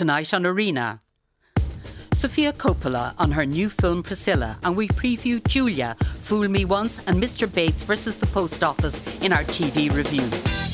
tonight on Arena. Sofia Coppola on her new film Priscilla, and we preview Julia, Fool Me Once, and Mr. Bates versus the Post Office in our TV reviews.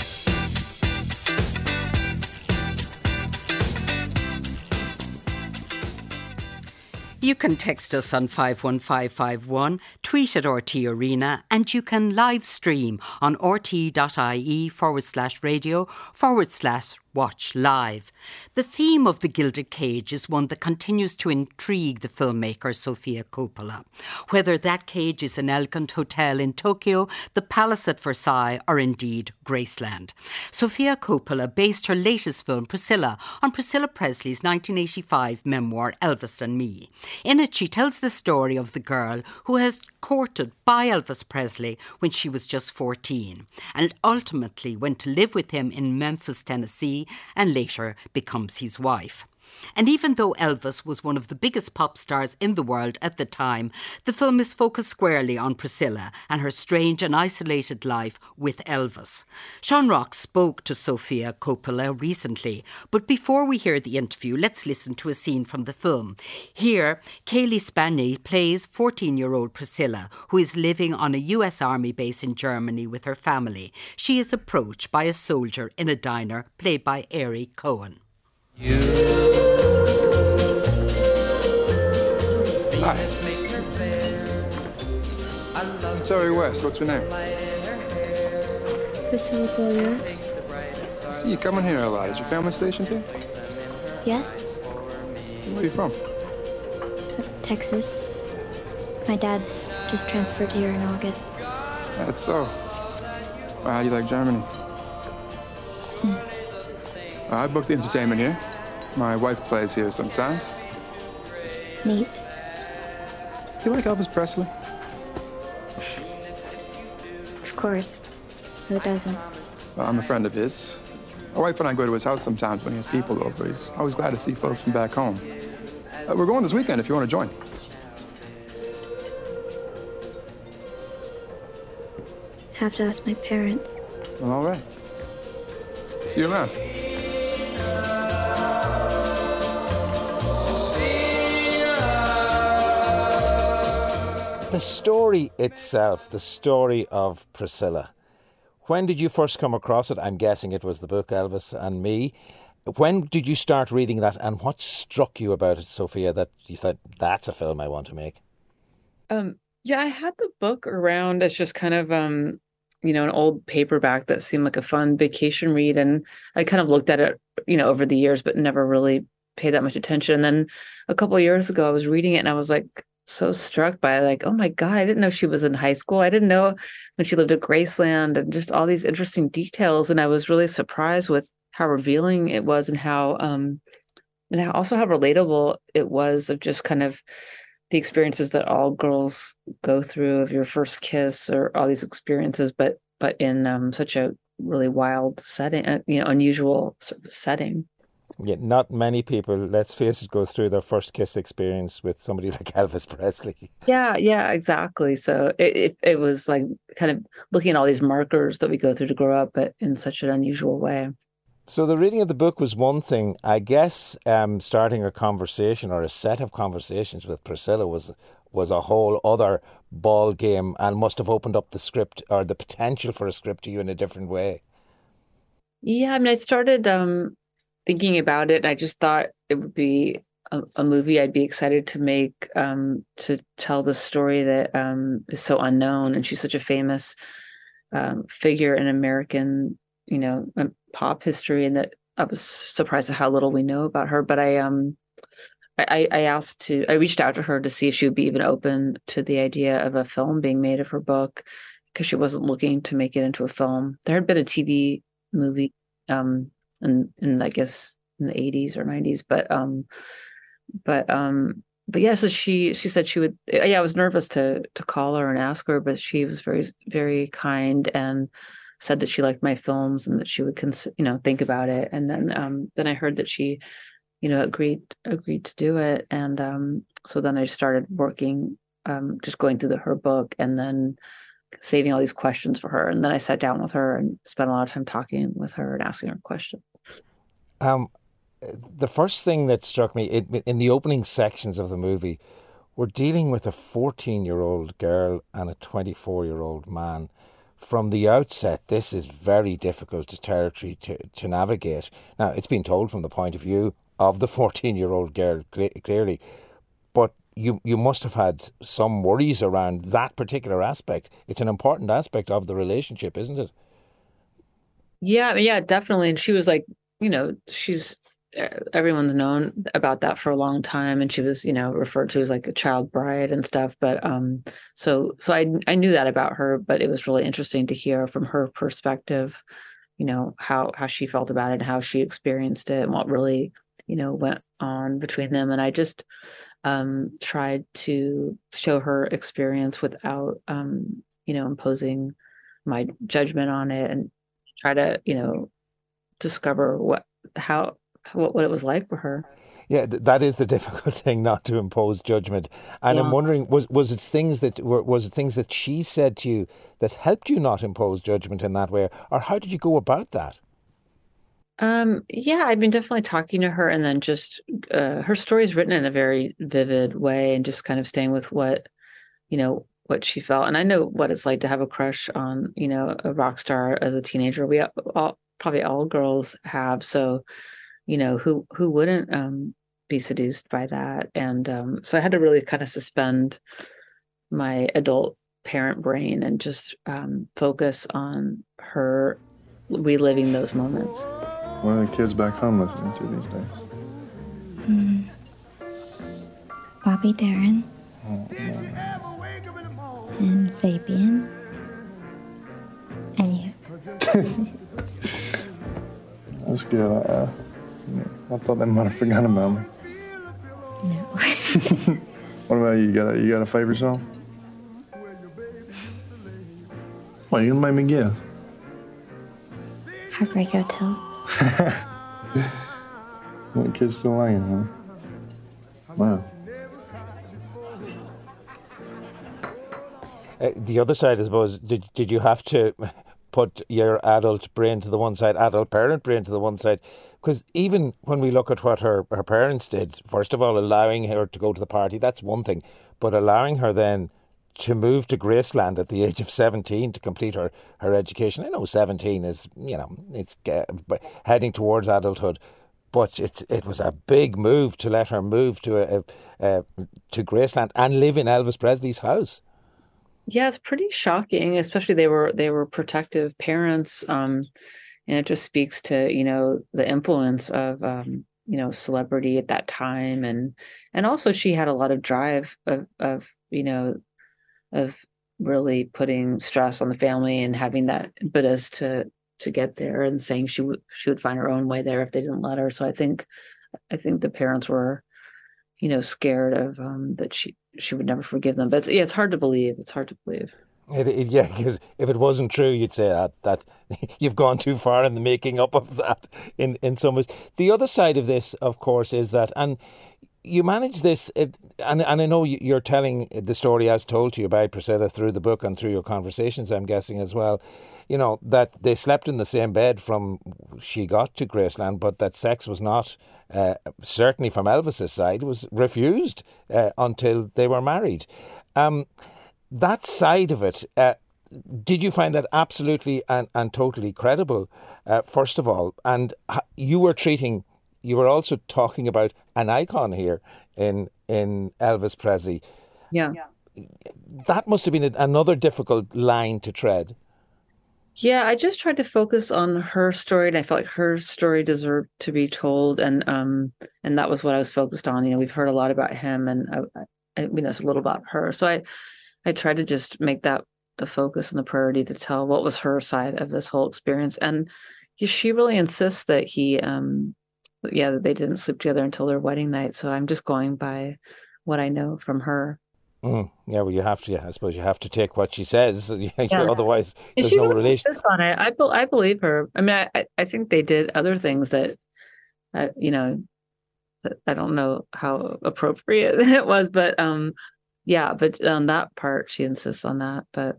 You can text us on 51551, tweet at RTÉ Arena, and you can live stream on rte.ie forward slash radio forward slash watch live. The theme of The Gilded Cage is one that continues to intrigue the filmmaker Sofia Coppola. Whether that cage is an elegant hotel in Tokyo, the palace at Versailles, or indeed Graceland. Sofia Coppola based her latest film, Priscilla, on Priscilla Presley's 1985 memoir, Elvis and Me. In it, she tells the story of the girl who has courted by Elvis Presley when she was just 14 and ultimately went to live with him in Memphis, Tennessee, and later becomes his wife. And even though Elvis was one of the biggest pop stars in the world at the time, the film is focused squarely on Priscilla and her strange and isolated life with Elvis. Sean Rocks spoke to Sofia Coppola recently, but before we hear the interview, let's listen to a scene from the film. Here, Cailee Spaeny plays 14 year old Priscilla, who is living on a US Army base in Germany with her family. She is approached by a soldier in a diner, played by Ari Cohen. You. Hi. Terry West, what's your name? Priscilla Beaulieu. I see you coming here a lot. Is your family stationed here? Yes. Where are you from? Texas. My dad just transferred here in August. That's oh. so. Well, how do you like Germany? I book the entertainment here. My wife plays here sometimes. Neat. You like Elvis Presley? Of course. Who doesn't? Well, I'm a friend of his. My wife and I go to his house sometimes when he has people over. He's always glad to see folks from back home. Uh, we're going this weekend if you want to join. Have to ask my parents. Well, all right. See you around. The story itself, the story of Priscilla. When did you first come across it? I'm guessing it was the book Elvis and Me. When did you start reading that, and what struck you about it, Sofia, that you thought that's a film I want to make? Um, yeah, I had the book around as just kind of um, you know, an old paperback that seemed like a fun vacation read, and I kind of looked at it, you know, over the years, but never really paid that much attention. And then a couple years ago, I was reading it, and I was like, so struck by like, oh my God, I didn't know she was in high school. I didn't know when she lived at Graceland and just all these interesting details. And I was really surprised with how revealing it was and how um and how also how relatable it was of just kind of the experiences that all girls go through of your first kiss or all these experiences, but but in um, such a really wild setting, uh, you know, unusual sort of setting. Yeah, not many people, let's face it, go through their first kiss experience with somebody like Elvis Presley. Yeah, yeah, exactly. So it, it, it was like kind of looking at all these markers that we go through to grow up, but in such an unusual way. So the reading of the book was one thing. I guess um, starting a conversation or a set of conversations with Priscilla was was a whole other ball game and must have opened up the script or the potential for a script to you in a different way. Yeah, I mean, I started um, thinking about it. I just thought it would be a, a movie I'd be excited to make um, to tell the story that um, is so unknown, and she's such a famous um, figure in American, you know, pop history, and that I was surprised at how little we know about her. But I um, I, I asked to, I reached out to her to see if she would be even open to the idea of a film being made of her book because she wasn't looking to make it into a film. There had been a TV movie um in I guess in the 80s or 90s but um but um but yeah so she she said she would yeah I was nervous to to call her and ask her but she was very very kind and said that she liked my films and that she would cons- you know think about it. And then um then I heard that she you know agreed agreed to do it. And um so then I started working um just going through the, her book and then saving all these questions for her. And then I sat down with her and spent a lot of time talking with her and asking her questions. Um, the first thing that struck me it, in the opening sections of the movie, we're dealing with a 14 year old girl and a 24 year old man. From the outset, this is very difficult territory to, to navigate. Now, it's been told from the point of view of the 14 year old girl, clearly, but you, you must have had some worries around that particular aspect. It's an important aspect of the relationship, isn't it? Yeah, yeah, definitely. And she was like, you know, she's everyone's known about that for a long time and she was you know referred to as like a child bride and stuff but um so so i i knew that about her but it was really interesting to hear from her perspective you know how how she felt about it how she experienced it and what really you know went on between them and i just um tried to show her experience without um you know imposing my judgment on it and try to you know discover what how what, what it was like for her. Yeah, that is the difficult thing, not to impose judgment. And yeah. I'm wondering, was was it things that were was it things that she said to you that helped you not impose judgment in that way, or how did you go about that? Um, yeah, I've been definitely talking to her, and then just uh, her story is written in a very vivid way, and just kind of staying with what you know what she felt. And I know what it's like to have a crush on you know a rock star as a teenager. We all probably all girls have. So you know who who wouldn't um, be seduced by that and um, so i had to really kind of suspend my adult parent brain and just um, focus on her reliving those moments what are the kids back home listening to these days mm. bobby darin oh, and fabian and you that's good uh, I thought they might have forgotten about me. No. what about you? You got a, you got a favorite song? What, you gonna make me guess? Heartbreak Hotel. what kids still laying, huh? Wow. Uh, the other side, I suppose, did did you have to put your adult brain to the one side, adult parent brain to the one side. Because even when we look at what her, her parents did, first of all, allowing her to go to the party, that's one thing. But allowing her then to move to Graceland at the age of 17 to complete her, her education. I know 17 is, you know, it's heading towards adulthood, but it's it was a big move to let her move to a, a, a to Graceland and live in Elvis Presley's house. Yeah, it's pretty shocking, especially they were they were protective parents. Um, and it just speaks to, you know, the influence of um, you know, celebrity at that time and and also she had a lot of drive of of, you know, of really putting stress on the family and having that impetus to to get there and saying she would she would find her own way there if they didn't let her. So I think I think the parents were, you know, scared of um, that she she would never forgive them. But it's, yeah, it's hard to believe. It's hard to believe. It, it, yeah, because if it wasn't true, you'd say that that you've gone too far in the making up of that. In in some ways, the other side of this, of course, is that, and you manage this, it, and and I know you're telling the story as told to you by Priscilla through the book and through your conversations. I'm guessing as well, you know that they slept in the same bed from she got to Graceland, but that sex was not uh, certainly from Elvis's side was refused uh, until they were married. Um, that side of it. Uh, did you find that absolutely and, and totally credible, uh, first of all? And you were treating you were also talking about an icon here in in Elvis Presley. Yeah. That must have been another difficult line to tread. Yeah, I just tried to focus on her story, and I felt like her story deserved to be told, and um, and that was what I was focused on. You know, we've heard a lot about him, and I, I, we know a little about her, so I, I tried to just make that the focus and the priority to tell what was her side of this whole experience, and she really insists that he um yeah, they didn't sleep together until their wedding night. So I'm just going by what I know from her. Mm, yeah, well, you have to. I suppose you have to take what she says. Yeah. Otherwise, there's no relation. On it, I, I believe her. I mean, I, I think they did other things that, uh, you know, I don't know how appropriate it was, but um, yeah, but on that part, she insists on that. But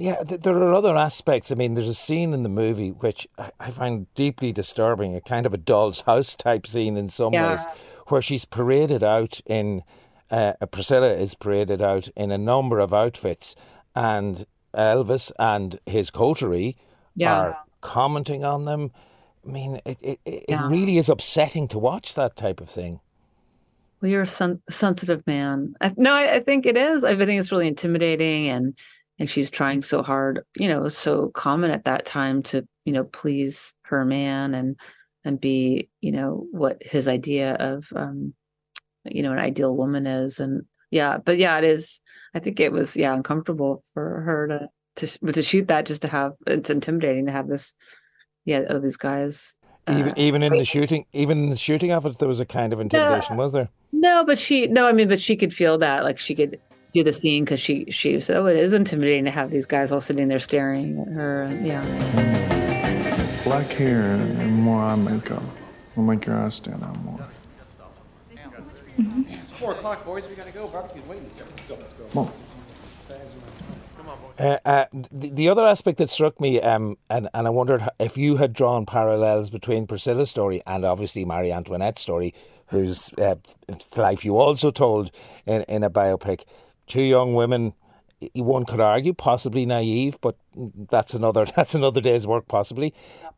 Yeah, th- there are other aspects. I mean, there's a scene in the movie which I, I find deeply disturbing, a kind of a doll's house type scene in some Yeah. ways, where she's paraded out in, uh, Priscilla is paraded out in a number of outfits, and Elvis and his coterie Yeah. are commenting on them. I mean, it, it, it, Yeah. really is upsetting to watch that type of thing. Well, you're a sen- sensitive man. I, no, I, I think it is. I think it's really intimidating, and and she's trying so hard. You know, so common at that time to you know please her man and and be you know what his idea of um you know an ideal woman is, and yeah, but yeah, it is. I think it was yeah uncomfortable for her to to but to shoot that just to have it's intimidating to have this yeah of these guys. Even uh, even in the shooting, even in the shooting of it, there was a kind of intimidation, was there? No, but she no, I mean, but she could feel that, like she could do the scene because she she said, "Oh, it is intimidating to have these guys all sitting there staring at her." Yeah, Black hair and more eye makeup will make your eyes stand out more. It's four o'clock, boys. We gotta go. Barbecue's waiting. Let's go. Let's go. Come on. Uh, uh, the, the other aspect that struck me, um, and, and I wondered if you had drawn parallels between Priscilla's story and obviously Marie Antoinette's story, whose uh, life you also told in, in a biopic. Two young women, one could argue possibly naive, but that's another that's another day's work possibly.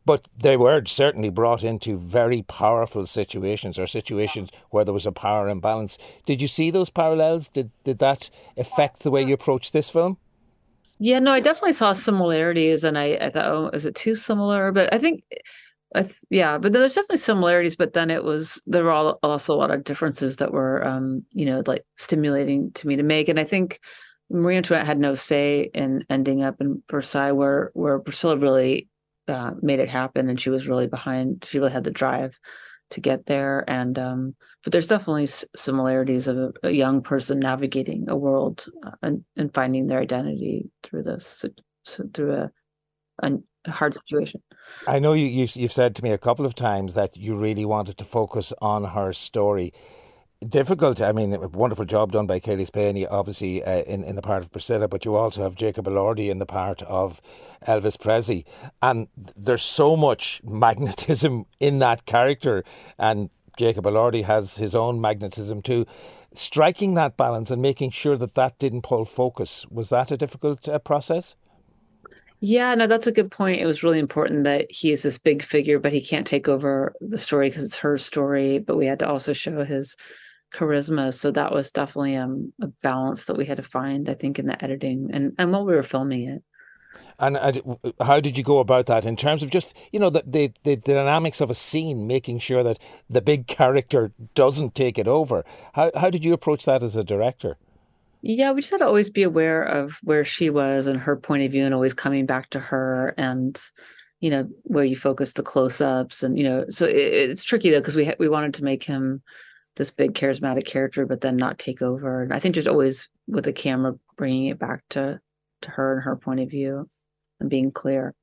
But they were certainly brought into very powerful situations or situations where there was a power imbalance. Did you see those parallels? Did did that affect the way you approached this film? yeah. No, I definitely saw similarities, and I I thought, oh, is it too similar? But I think, th- yeah, but there's definitely similarities. But then it was there were all, also a lot of differences that were, um, you know, like stimulating to me to make. And I think Marie Antoinette had no say in ending up in Versailles, where where Priscilla really uh, made it happen, and she was really behind. She really had the drive to get there. And um, but there's definitely similarities of a, a young person navigating a world uh, and and finding their identity through this through a, a hard situation. I know you, you've, you've said to me a couple of times that you really wanted to focus on her story. Difficult, I mean, a wonderful job done by Cailee Spaeny, obviously, uh, in, in the part of Priscilla, but you also have Jacob Elordi in the part of Elvis Presley. And there's so much magnetism in that character, and Jacob Elordi has his own magnetism too. Striking that balance and making sure that that didn't pull focus, was that a difficult uh, process? Yeah, no, that's a good point. It was really important that he is this big figure, but he can't take over the story because it's her story. But we had to also show his charisma, so that was definitely um, a balance that we had to find, I think, in the editing and and while we were filming it. And how did you go about that in terms of just you know the, the the dynamics of a scene, making sure that the big character doesn't take it over? How how did you approach that as a director? Yeah, we just had to always be aware of where she was and her point of view, and always coming back to her, and you know where you focus the close-ups, and you know, so it, it's tricky though because we ha- we wanted to make him this big charismatic character, but then not take over. And I think just always with the camera bringing it back to to her and her point of view, and being clear.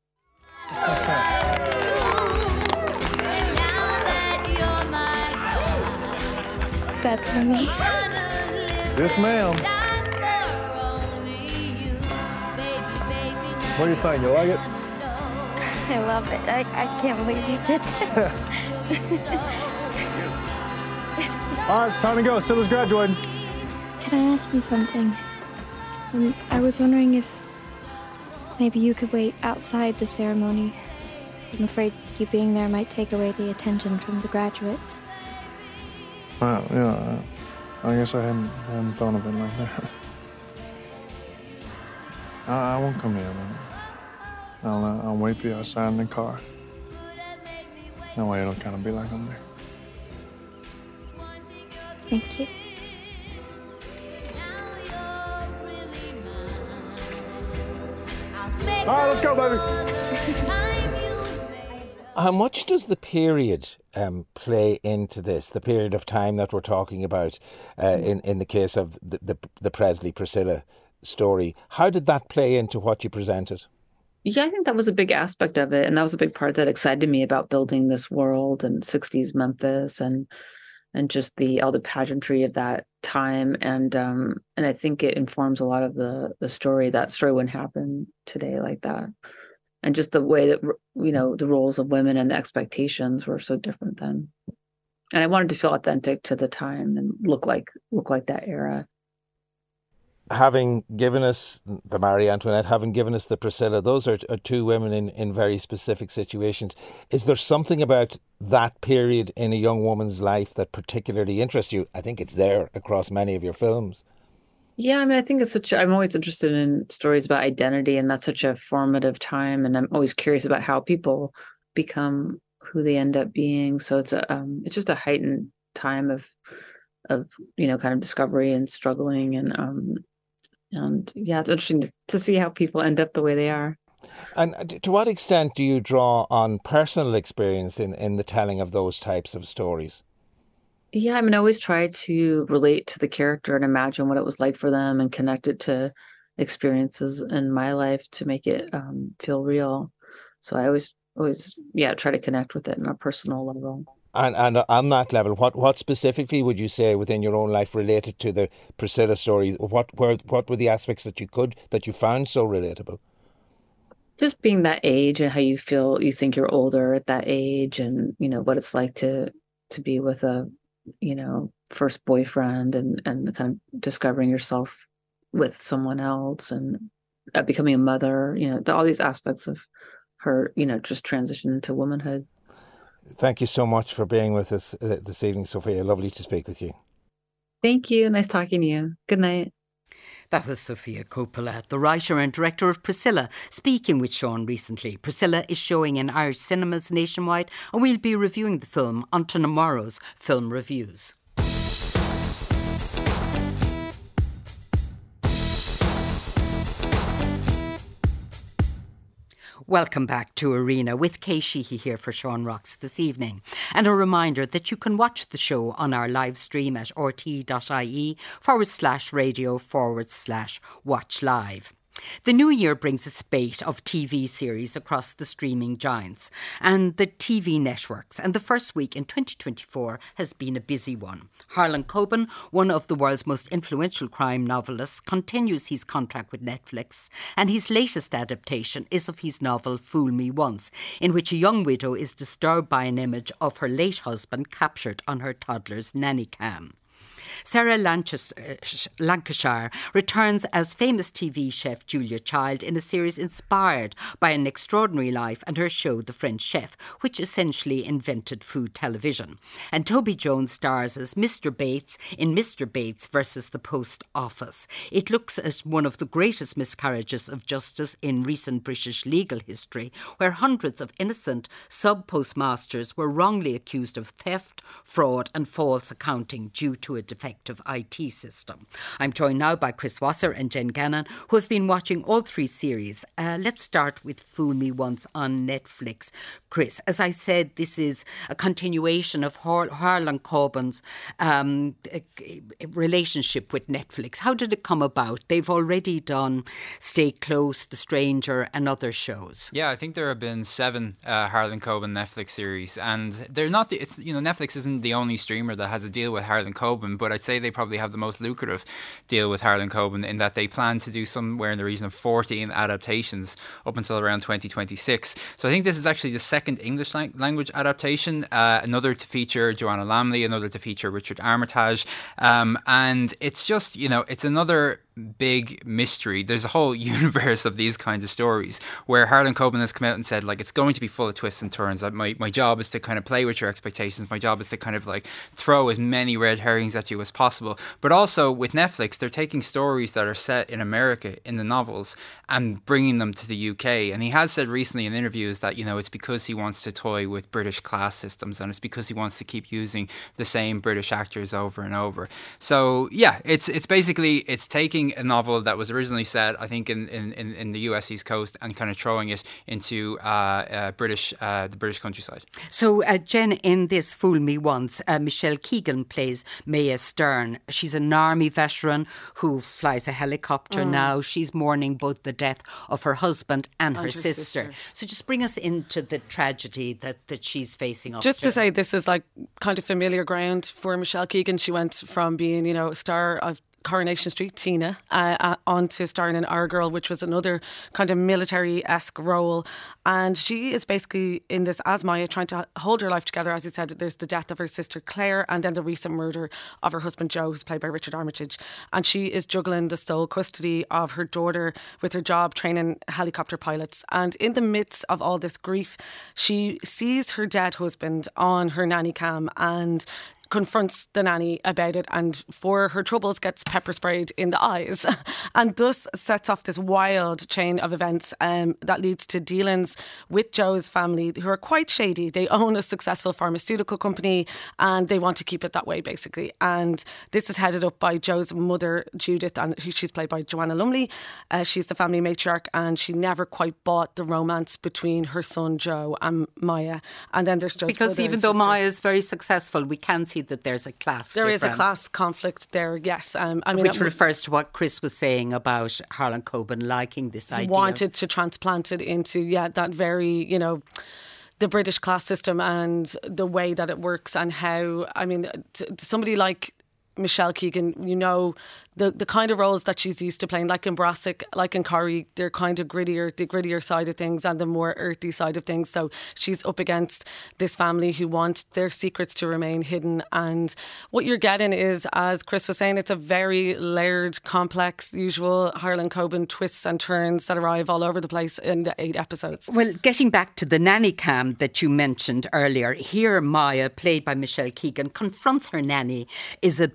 That's for me. Yes, ma'am. What do you think? You like it? I love it. I, I can't believe you did that. All right, it's time to go. Silla's graduating. Can I ask you something? Um, I was wondering if maybe you could wait outside the ceremony. So I'm afraid you being there might take away the attention from the graduates. Well, yeah, uh, I guess I hadn't, hadn't thought of it like that. I, I won't come here, man. I'll, uh, I'll wait for you outside in the car. That way it'll kind of be like I'm there. Thank you. All right, let's go, baby. How much does the period um, play into this? The period of time that we're talking about, uh, in in the case of the, the the Presley Priscilla story, how did that play into what you presented? Yeah, I think that was a big aspect of it, and that was a big part that excited me about building this world and '60s Memphis, and and just the all the pageantry of that time and um and i think it informs a lot of the the story that story wouldn't happen today like that. And just the way that you know the roles of women and the expectations were so different then. And i wanted to feel authentic to the time and look like look like that era having given us the Marie Antoinette, having given us the Priscilla, those are, are, two women in, in very specific situations. Is there something about that period in a young woman's life that particularly interests you? I think it's there across many of your films. Yeah, I mean, I think it's such. I'm always interested in stories about identity, and that's such a formative time. And I'm always curious about how people become who they end up being. So it's a, um, it's just a heightened time of, of you know, kind of discovery and struggling, and um, and yeah, it's interesting to, see how people end up the way they are. And to what extent do you draw on personal experience in, in the telling of those types of stories? Yeah, I mean, I always try to relate to the character and imagine what it was like for them and connect it to experiences in my life to make it um, feel real. So I always, always, yeah, try to connect with it on a personal level. And and on that level, what, what specifically would you say within your own life related to the Priscilla story? What were what were the aspects that you could that you found so relatable? Just being that age and how you feel you think you're older at that age, and you know what it's like to to be with a you know first boyfriend and and kind of discovering yourself with someone else and uh, becoming a mother. You know all these aspects of her you know just transition into womanhood. Thank you so much for being with us uh, this evening, Sofia. Lovely to speak with you. Thank you. Nice talking to you. Good night. That was Sofia Coppola, the writer and director of Priscilla, speaking with Sean recently. Priscilla is showing in Irish cinemas nationwide, and we'll be reviewing the film on tomorrow's film reviews. Welcome back to Arena with Kay Sheehy here for Sean Rocks this evening. And a reminder that you can watch the show on our live stream at rte.ie forward slash radio forward slash watch live. The new year brings a spate of TV series across the streaming giants and the TV networks, and the first week in 2024 has been a busy one. Harlan Coben, one of the world's most influential crime novelists, continues his contract with Netflix, and his latest adaptation is of his novel Fool Me Once, in which a young widow is disturbed by an image of her late husband captured on her toddler's nanny cam. Sarah uh, Lancashire returns as famous TV chef Julia Child in a series inspired by an extraordinary life and her show The French Chef, which essentially invented food television. And Toby Jones stars as Mr. Bates in Mr. Bates versus the Post Office. It looks as one of the greatest miscarriages of justice in recent British legal history, where hundreds of innocent sub postmasters were wrongly accused of theft, fraud, and false accounting due to a effective IT system. I'm joined now by Chris Wasser and Jen Gannon, who have been watching all three series. Uh, let's start with Fool Me Once on Netflix. Chris, as I said, this is a continuation of Har- Harlan Coben's um, relationship with Netflix. How did it come about? They've already done Stay Close, The Stranger, and other shows. Yeah, I think there have been seven uh, Harlan Coben Netflix series, and they're not. The, it's you know Netflix isn't the only streamer that has a deal with Harlan Coben, but I'd say they probably have the most lucrative deal with Harlan Coben in that they plan to do somewhere in the region of 14 adaptations up until around 2026. So I think this is actually the second English language adaptation, uh, another to feature Joanna Lumley, another to feature Richard Armitage. Um, and it's just, you know, it's another big mystery. There's a whole universe of these kinds of stories where Harlan Coben has come out and said, like, it's going to be full of twists and turns. Like, my, my job is to kind of play with your expectations. My job is to kind of like throw as many red herrings at you as possible. But also with Netflix, they're taking stories that are set in America in the novels and bringing them to the UK. And he has said recently in interviews that, you know, it's because he wants to toy with British class systems and it's because he wants to keep using the same British actors over and over. So, yeah, it's it's basically it's taking taking a novel that was originally set, I think, in, in, in the US East Coast and kind of throwing it into uh, uh, British uh, the British countryside. So, uh, Jen, in this Fool Me Once, uh, Michelle Keegan plays Maya Stern. She's an army veteran who flies a helicopter mm. now. She's mourning both the death of her husband and, and her, her sister. sister. So, just bring us into the tragedy that, that she's facing. Just to. to say, this is like kind of familiar ground for Michelle Keegan. She went from being, you know, a star of Coronation Street, Tina, uh, uh, on to starring in Our Girl, which was another kind of military esque role. And she is basically in this as Maya trying to hold her life together. As you said, there's the death of her sister Claire and then the recent murder of her husband Joe, who's played by Richard Armitage. And she is juggling the sole custody of her daughter with her job training helicopter pilots. And in the midst of all this grief, she sees her dead husband on her nanny cam and confronts the nanny about it and for her troubles gets pepper sprayed in the eyes and thus sets off this wild chain of events um, that leads to dealings with Joe's family who are quite shady. They own a successful pharmaceutical company and they want to keep it that way basically. And this is headed up by Joe's mother Judith and she's played by Joanna Lumley. Uh, she's the family matriarch and she never quite bought the romance between her son Joe and Maya. And then there's Joe's because even though Maya is very successful, we can see that there's a class. There difference. is a class conflict there. Yes, um, I mean, which refers to what Chris was saying about Harlan Coben liking this idea. Wanted to transplant it into yeah that very you know the British class system and the way that it works and how I mean somebody like Michelle Keegan, you know, the the kind of roles that she's used to playing, like in Brassic, like in Corrie, they're kind of grittier, the grittier side of things and the more earthy side of things. So she's up against this family who want their secrets to remain hidden. And what you're getting is, as Chris was saying, it's a very layered, complex, usual Harlan Coben twists and turns that arrive all over the place in the eight episodes. Well, getting back to the nanny cam that you mentioned earlier, here Maya, played by Michelle Keegan, confronts her nanny,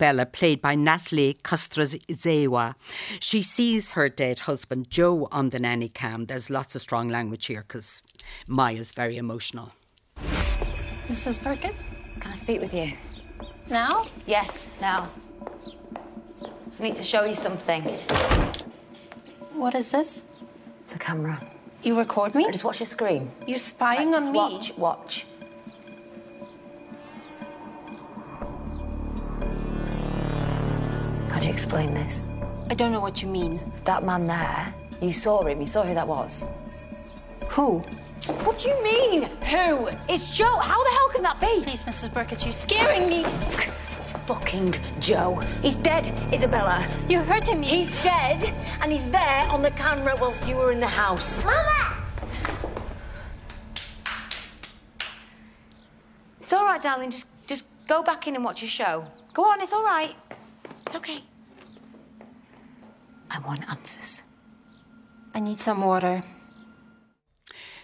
Isabella, played by Natalie Costres Zewa. She sees her dead husband, Joe, on the nanny cam. There's lots of strong language here because Maya's very emotional. Mrs. Perkins, can I speak with you? Now? Yes, now. I need to show you something. What is this? It's a camera. You record me? Just watch your screen. You're spying right, on me? Watch, watch. How do you explain this? I don't know what you mean. That man there, you saw him, you saw who that was. Who? What do you mean? Who? It's Joe. How the hell can that be? Please, Mrs. Burkett, you're scaring me. It's fucking Joe. He's dead, Isabella. You're hurting me. He's dead, and he's there on the camera whilst you were in the house. Mama! It's all right, darling. Just, just go back in and watch your show. Go on, it's all right. It's okay. I want answers. I need some water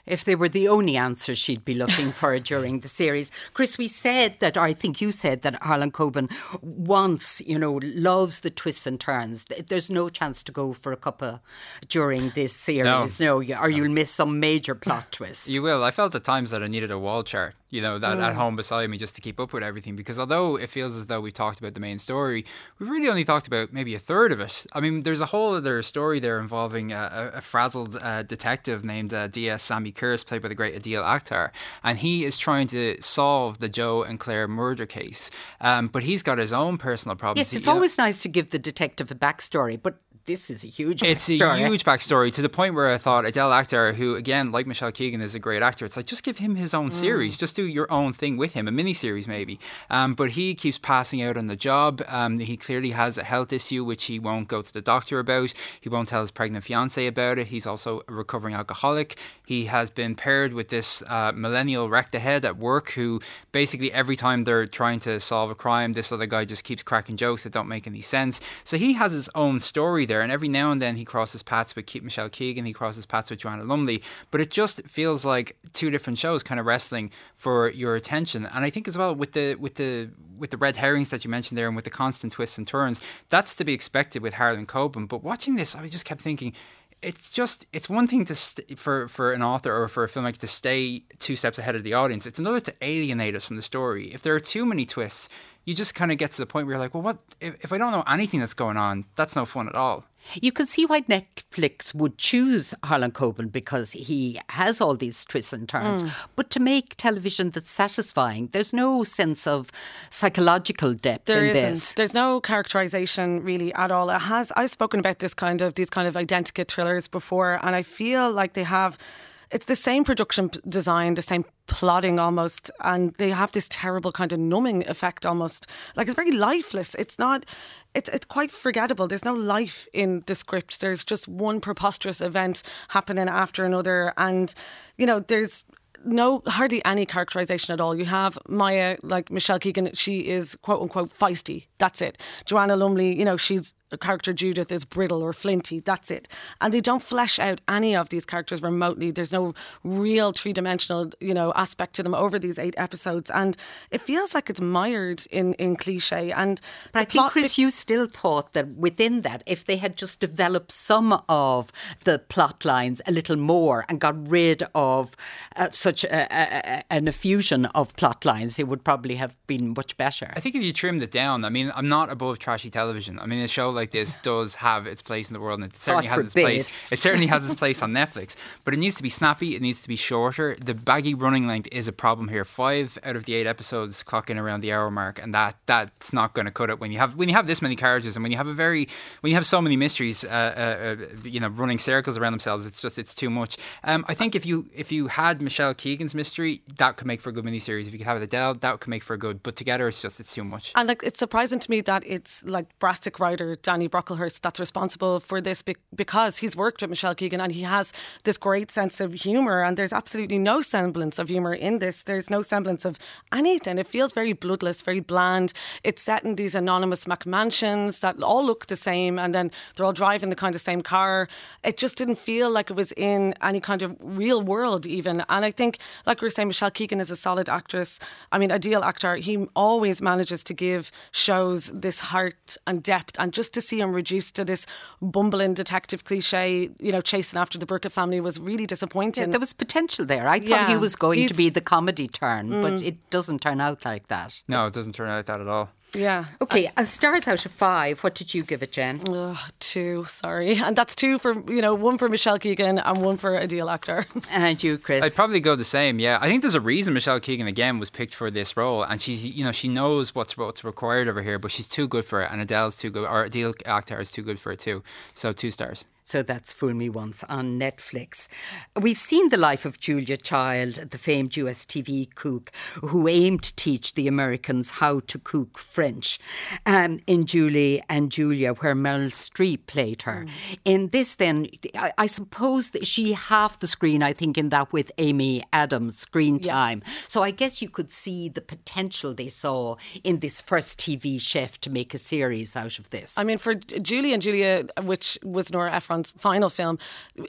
if they were the only answers she'd be looking for during the series. Chris, we said that, or I think you said that Harlan Coben wants, you know, loves the twists and turns. There's no chance to go for a cuppa during this series, no, no or you'll miss some major plot twist. You will. I felt at times that I needed a wall chart you know, that mm. at home beside me just to keep up with everything. Because although it feels as though we've talked about the main story, we've really only talked about maybe a third of it. I mean, there's a whole other story there involving a, a frazzled uh, detective named uh, D.S. Sammy Kierce, played by the great Adeel Akhtar, and he is trying to solve the Joe and Claire murder case. Um, but he's got his own personal problems. Yes, it's always know. nice to give the detective a backstory, but this is a huge it's a huge backstory to the point where I thought Adeel Akhtar, who again like Michelle Keegan is a great actor, it's like just give him his own mm. series, just do your own thing with him, a mini series maybe. Um, but he keeps passing out on the job. Um, he clearly has a health issue which he won't go to the doctor about. He won't tell his pregnant fiance about it. He's also a recovering alcoholic. He has been paired with this uh, millennial wrecked ahead at work who basically every time they're trying to solve a crime, this other guy just keeps cracking jokes that don't make any sense. So he has his own story there, and every now and then he crosses paths with Michelle Keegan, he crosses paths with Joanna Lumley, but it just feels like two different shows kind of wrestling for your attention. And I think as well with the with the with the red herrings that you mentioned there and with the constant twists and turns, that's to be expected with Harlan Coben. But watching this, I just kept thinking it's just it's one thing to st- for for an author or for a filmmaker to stay two steps ahead of the audience. It's another to alienate us from the story. If there are too many twists, you just kind of get to the point where you're like, well, what if, if I don't know anything that's going on? That's no fun at all. You can see why Netflix would choose Harlan Coben because he has all these twists and turns. Mm. But to make television that's satisfying, there's no sense of psychological depth There in isn't. this. There's no characterization really at all. It has. I've spoken about this kind of these kind of identical thrillers before, and I feel like they have. It's the same production design, the same plotting almost, and they have this terrible kind of numbing effect almost. Like it's very lifeless. It's not. It's it's quite forgettable. There's no life in the script. There's just one preposterous event happening after another, and you know there's no hardly any characterization at all. You have Maya, like Michelle Keegan, she is quote unquote feisty. That's it. Joanna Lumley, you know, she's a character Judith is brittle or flinty. That's it. And they don't flesh out any of these characters remotely. There's no real three dimensional, you know, aspect to them over these eight episodes. And it feels like it's mired in, in cliche. And But I think, plot- Chris, you still thought that within that, if they had just developed some of the plot lines a little more and got rid of uh, such a, a, a- an effusion of plot lines, it would probably have been much better. I think if you trimmed it down, I mean, I'm not above trashy television. I mean, a show like this does have its place in the world, and it certainly God has its place. It certainly has its place on Netflix, but it needs to be snappy. It needs to be shorter. The baggy running length is a problem here. Five out of the eight episodes clock in around the hour mark, and that that's not going to cut it when you have when you have this many characters and when you have a very when you have so many mysteries, uh, uh, uh, you know, running circles around themselves. It's just it's too much. Um, I think if you if you had Michelle Keegan's mystery, that could make for a good miniseries. If you could have Adeel, that could make for a good. But together, it's just it's too much. And like it's surprising to me that it's like Brassic writer Danny Brocklehurst that's responsible for this be- because he's worked with Michelle Keegan and he has this great sense of humour and there's absolutely no semblance of humour in this. There's no semblance of anything. It feels very bloodless, very bland. It's set in these anonymous McMansions that all look the same and then they're all driving the kind of same car. It just didn't feel like it was in any kind of real world even. And I think, like we were saying, Michelle Keegan is a solid actress. I mean, Adeel Akhtar. He always manages to give shows this heart and depth. And just to see him reduced to this bumbling detective cliche, you know, chasing after the Burkett family was really Yeah, disappointing. there was potential there. I thought he was going to be the comedy turn, but Mm. it doesn't turn out like that. No, it doesn't turn out like that at all. Yeah. Okay, uh, stars out of five. What did you give it, Jen? Ugh, two, sorry. And that's two for, you know, one for Michelle Keegan and one for Adeel Akhtar. And you, Chris? I'd probably go the same. Yeah, I think there's a reason Michelle Keegan again was picked for this role, and she's you know she knows what's what's required over here, but she's too good for it, and Adeel's too good, or Adeel Akhtar is too good for it too. So two stars. So that's Fool Me Once on Netflix. We've seen the life of Julia Child, the famed US TV cook who aimed to teach the Americans how to cook French um, in Julie and Julia, where Meryl Streep played her. In this, then, I, I suppose that she half the screen, I think, in that with Amy Adams' screen time. So I guess you could see the potential they saw in this first TV chef to make a series out of this. I mean, for Julie and Julia, which was Nora Ephron's final film,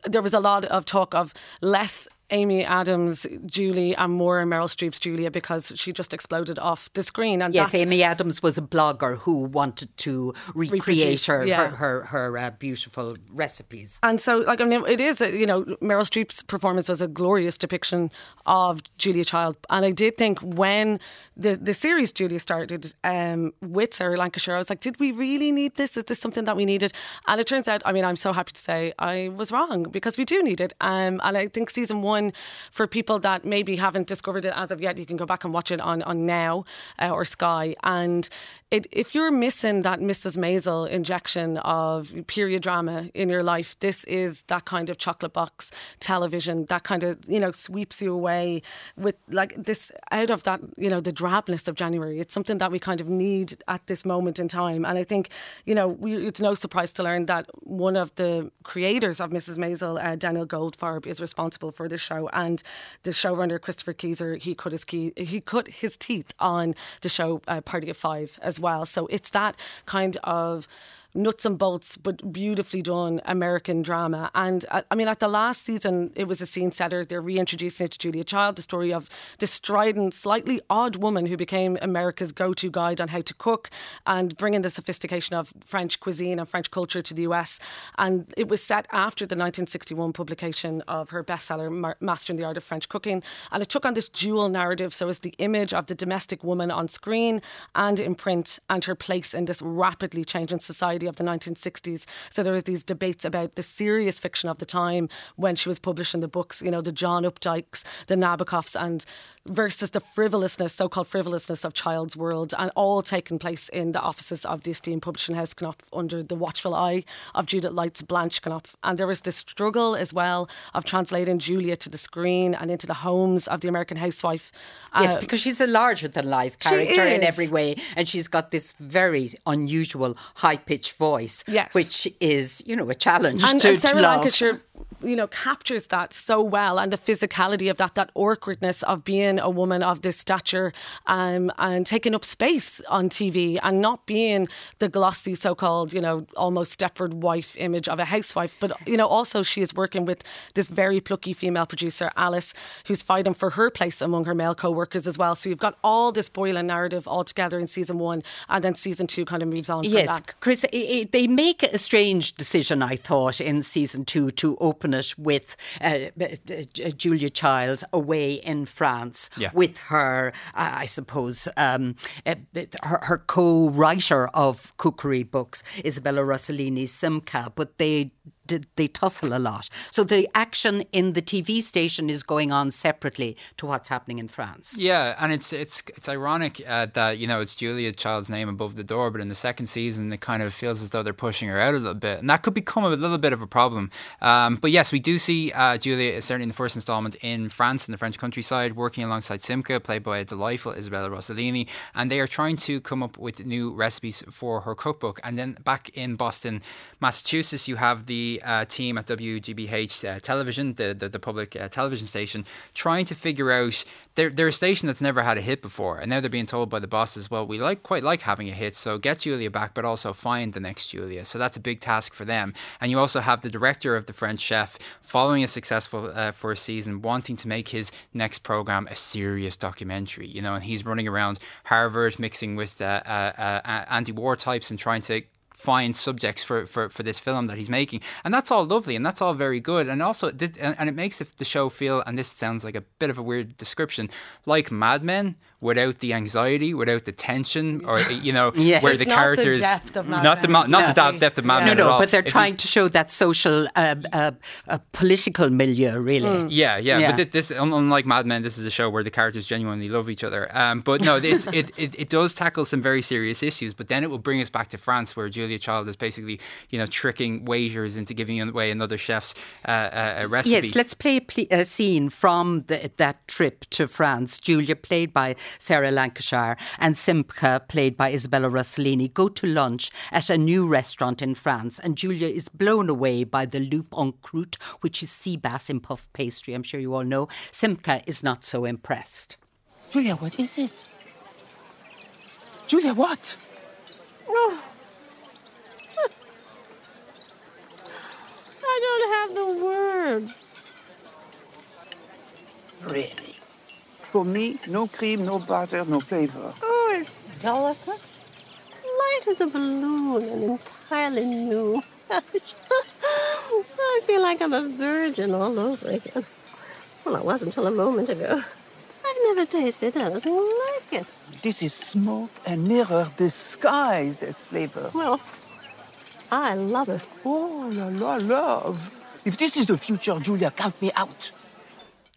there was a lot of talk of less Amy Adams, Julie, and more Meryl Streep's Julia because she just exploded off the screen. And Yes, Amy Adams was a blogger who wanted to recreate Reproduce, her yeah. her her, her uh, beautiful recipes. And so, like, I mean, it is, a, you know, Meryl Streep's performance was a glorious depiction of Julia Child. And I did think when the, the series Julia started um, with Sarah Lancashire, I was like, did we really need this? Is this something that we needed? And it turns out, I mean, I'm so happy to say I was wrong because we do need it. Um, and I think season one, for people that maybe haven't discovered it as of yet, you can go back and watch it on, on Now uh, or Sky. And it, if you're missing that Mrs. Maisel injection of period drama in your life, this is that kind of chocolate box television that kind of, you know, sweeps you away with like this out of that, you know, the drabness of January. It's something that we kind of need at this moment in time. And I think, you know, we, it's no surprise to learn that one of the creators of Mrs. Maisel, uh, Daniel Goldfarb, is responsible for this show. And the showrunner, Christopher Keyser, he cut his, key, he cut his teeth on the show uh, Party of Five as well. So it's that kind of nuts and bolts, but beautifully done American drama. And uh, I mean, at the last season, it was a scene setter. They're reintroducing it to Julia Child, the story of this strident, slightly odd woman who became America's go to guide on how to cook and bringing the sophistication of French cuisine and French culture to the US. And it was set after the 1961 publication of her bestseller, Mastering the Art of French Cooking. And it took on this dual narrative. So it's the image of the domestic woman on screen and in print and her place in this rapidly changing society of the 1960s. So there was these debates about the serious fiction of the time when she was publishing the books, you know, the John Updikes, the Nabokovs, and versus the frivolousness, so called frivolousness of Child's World, and all taking place in the offices of the esteemed publishing house Knopf under the watchful eye of Judith Light's Blanche Knopf. And there was this struggle as well of translating Julia to the screen and into the homes of the American housewife. Yes, uh, because she's a larger than life character in every way, and she's got this very unusual high pitched voice, yes. which is, you know, a challenge and, to, and Sarah to. Lancashire you know, captures that so well and the physicality of that, that awkwardness of being a woman of this stature um, and taking up space on TV and not being the glossy so called, you know, almost Stepford wife image of a housewife. But, you know, also she is working with this very plucky female producer, Alice, who's fighting for her place among her male co workers as well. So you've got all this boiling narrative all together in season one and then season two kind of moves on. Yes, that. Chris, it, it, they make a strange decision, I thought, in season two to open it with uh, uh, Julia Childs away in France yeah. with her, uh, I suppose, um, uh, her, her co writer of cookery books, Isabella Rossellini Simca, but they they tussle a lot. So the action in the TV station is going on separately to what's happening in France. Yeah, and it's it's it's ironic uh, that you know it's Julia Child's name above the door, but in the second season it kind of feels as though they're pushing her out a little bit, and that could become a little bit of a problem. Um, but yes, we do see uh, Julia certainly in the first installment in France in the French countryside, working alongside Simca, played by a delightful Isabella Rossellini, and they are trying to come up with new recipes for her cookbook. And then back in Boston, Massachusetts, you have the uh, team at WGBH uh, television, the, the, the public uh, television station, trying to figure out they're, they're a station that's never had a hit before, and now they're being told by the bosses, well, we like quite like having a hit, so get Julia back, but also find the next Julia. So that's a big task for them. And you also have the director of the French Chef following a successful uh, first season, wanting to make his next program a serious documentary, you know, and he's running around Harvard mixing with uh, uh, anti-war types and trying to find subjects for, for, for this film that he's making. And that's all lovely and that's all very good. And also, and it makes the show feel, and this sounds like a bit of a weird description, like Mad Men, without the anxiety, without the tension, or you know, yes. where the not characters, the depth of not the not no. the depth of Mad yeah. No, no, but they're if trying to show that social, uh, uh, uh, political milieu, really. Mm. Yeah, yeah, yeah, But this, unlike Mad Men, this is a show where the characters genuinely love each other. Um, but no, it, it, it it does tackle some very serious issues. But then it will bring us back to France, where Julia Child is basically, you know, tricking waiters into giving away another chef's uh, uh recipe. Yes, let's play a scene from the, that trip to France. Julia, played by Sarah Lancashire and Simca, played by Isabella Rossellini, go to lunch at a new restaurant in France, and Julia is blown away by the loup en croûte, which is sea bass in puff pastry. I'm sure you all know. Simca is not so impressed. Julia, what is it? Julia, what? Oh. I don't have the words. Really? For me, no cream, no butter, no flavor. Oh, it's delicate. Light as a balloon and entirely new. I feel like I'm a virgin all over again. Well, I was until a moment ago. I've never tasted anything like it. This is smoke and mirror disguised as flavor. Well, I love it. Oh, la la, love. If this is the future, Julia, count me out.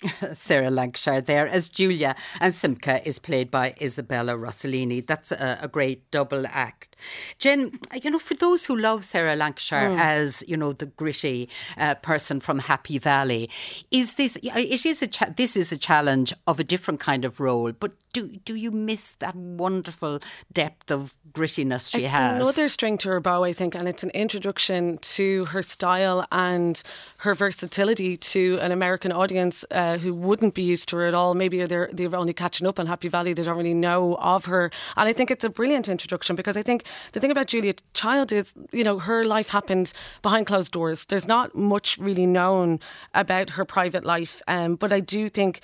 Sarah Lancashire there as Julia, and Simca is played by Isabella Rossellini. That's a, a, great double act. Jen, you know, for those who love Sarah Lancashire mm. as you know the gritty uh, person from Happy Valley, is this it is a cha- this is a challenge of a different kind of role, but do do you miss that wonderful depth of grittiness she it's has? Another string to her bow, I think, and it's an introduction to her style and her versatility to an American audience. Uh, uh, who wouldn't be used to her at all. Maybe they're they're only catching up on Happy Valley. They don't really know of her, and I think it's a brilliant introduction because I think the thing about Julia Child is you know her life happened behind closed doors. There's not much really known about her private life, um, but I do think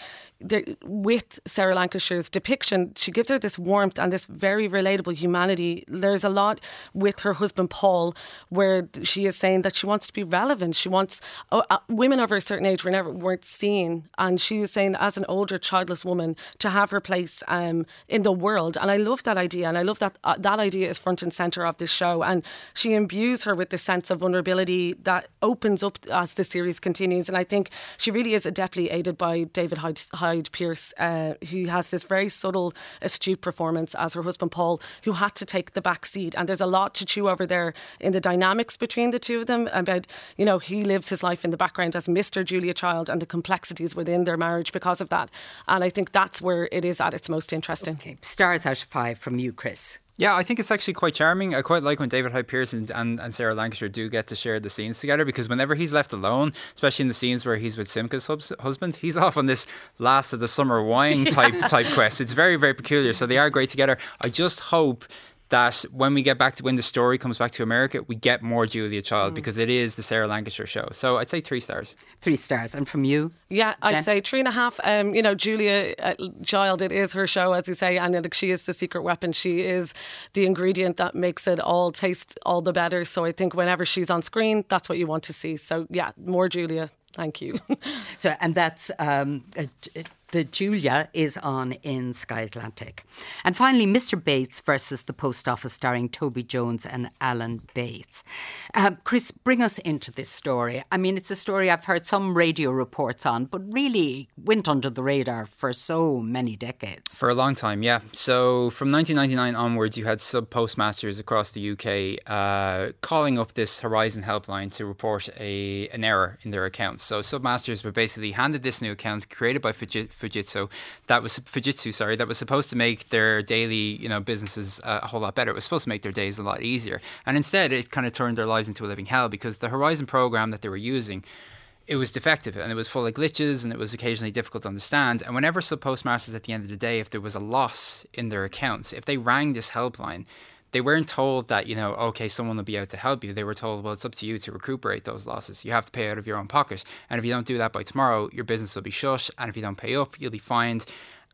with Sarah Lancashire's depiction, she gives her this warmth and this very relatable humanity. There's a lot with her husband Paul, where she is saying that she wants to be relevant. She wants uh, uh, women over a certain age were never weren't seen, and she is saying as an older childless woman to have her place um, in the world. And I love that idea, and I love that uh, that idea is front and center of this show. And she imbues her with this sense of vulnerability that opens up as the series continues. And I think she really is adeptly aided by David Hyde. Hyde Pierce, uh, who has this very subtle, astute performance as her husband Paul, who had to take the back seat. And there's a lot to chew over there in the dynamics between the two of them about, you know, he lives his life in the background as Mr. Julia Child and the complexities within their marriage because of that. And I think that's where it is at its most interesting. Okay. Stars out of five from you, Chris. Yeah, I think it's actually quite charming. I quite like when David Hyde Pierce and, and, and, Sarah Lancashire do get to share the scenes together because whenever he's left alone, especially in the scenes where he's with Simca's hus- husband, he's off on this last of the summer wine type type quest. It's very very peculiar. So they are great together. I just hope that when we get back to when the story comes back to America, we get more Julia Child mm. because it is the Sarah Lancashire show. So I'd say three stars. Three stars. And from you? Yeah, I'd Jen? say three and a half. Um, you know, Julia uh, Child, it is her show, as you say, and uh, she is the secret weapon. She is the ingredient that makes it all taste all the better. So I think whenever she's on screen, that's what you want to see. So yeah, more Julia. Thank you. so, and that's um, uh, the Julia is on in Sky Atlantic. And finally, Mr. Bates versus the Post Office, starring Toby Jones and Alan Bates. Uh, Chris, bring us into this story. I mean, it's a story I've heard some radio reports on, but really went under the radar for so many decades. For a long time, yeah. So from 1999 onwards, you had sub postmasters across the UK uh, calling up this Horizon helpline to report a an error in their accounts. So submasters were basically handed this new account created by Fujitsu Fujitsu that was Fujitsu, sorry, that was supposed to make their daily, you know, businesses uh, a whole lot better. It was supposed to make their days a lot easier, and instead it kind of turned their lives into a living hell because the Horizon program that they were using it was defective and it was full of glitches and it was occasionally difficult to understand. And whenever sub postmasters at the end of the day, if there was a loss in their accounts, if they rang this helpline, they weren't told that, you know, okay, someone will be out to help you. They were told, well, it's up to you to recuperate those losses. You have to pay out of your own pocket. And if you don't do that by tomorrow, your business will be shut. And if you don't pay up, you'll be fined.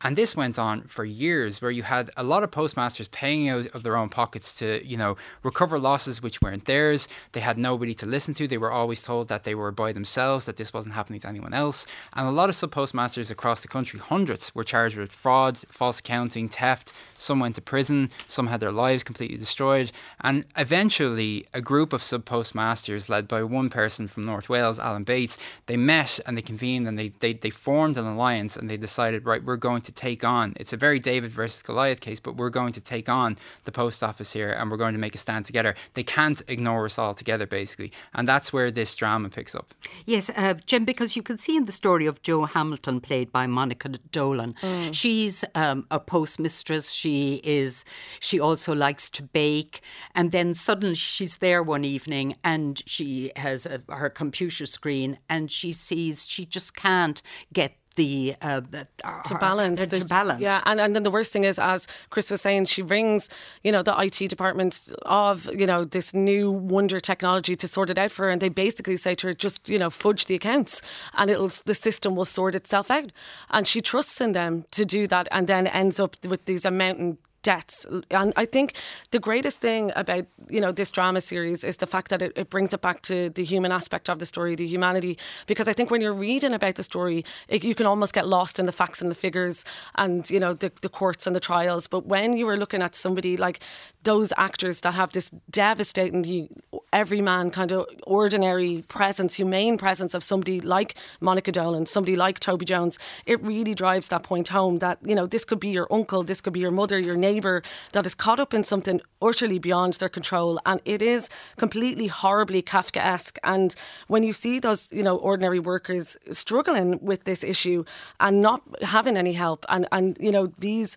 And this went on for years where you had a lot of postmasters paying out of their own pockets to, you know, recover losses which weren't theirs. They had nobody to listen to. They were always told that they were by themselves, that this wasn't happening to anyone else. And a lot of sub postmasters across the country, hundreds, were charged with fraud, false accounting, theft. Some went to prison, some had their lives completely destroyed. And eventually, a group of sub postmasters, led by one person from North Wales, Alan Bates, they met and they convened and they, they, they formed an alliance and they decided, right, we're going to take on. It's a very David versus Goliath case, but we're going to take on the post office here and we're going to make a stand together. They can't ignore us all together, basically. And that's where this drama picks up. Yes, uh, Jim, because you can see in the story of Jo Hamilton, played by Monica Dolan, mm. she's um, a postmistress. She is, she also likes to bake. And then suddenly she's there one evening and she has a, her computer screen and she sees she just can't get the uh, to balance uh, to balance. Yeah, and and then the worst thing is, as Chris was saying, she rings you know the IT department of you know this new wonder technology to sort it out for her, and they basically say to her, just you know fudge the accounts, and it'll the system will sort itself out, and she trusts in them to do that, and then ends up with these mountain deaths. And I think the greatest thing about you know this drama series is the fact that it, it, brings it back to the human aspect of the story, the humanity. Because I think when you're reading about the story, it, you can almost get lost in the facts and the figures, and you know the, the courts and the trials. But when you are looking at somebody like those actors that have this devastating, everyman kind of ordinary presence, humane presence of somebody like Monica Dolan, somebody like Toby Jones, it really drives that point home that you know this could be your uncle, this could be your mother, your neighbour that is caught up in something utterly beyond their control, and it is completely horribly Kafkaesque. And when you see those, you know, ordinary workers struggling with this issue and not having any help, and and you know these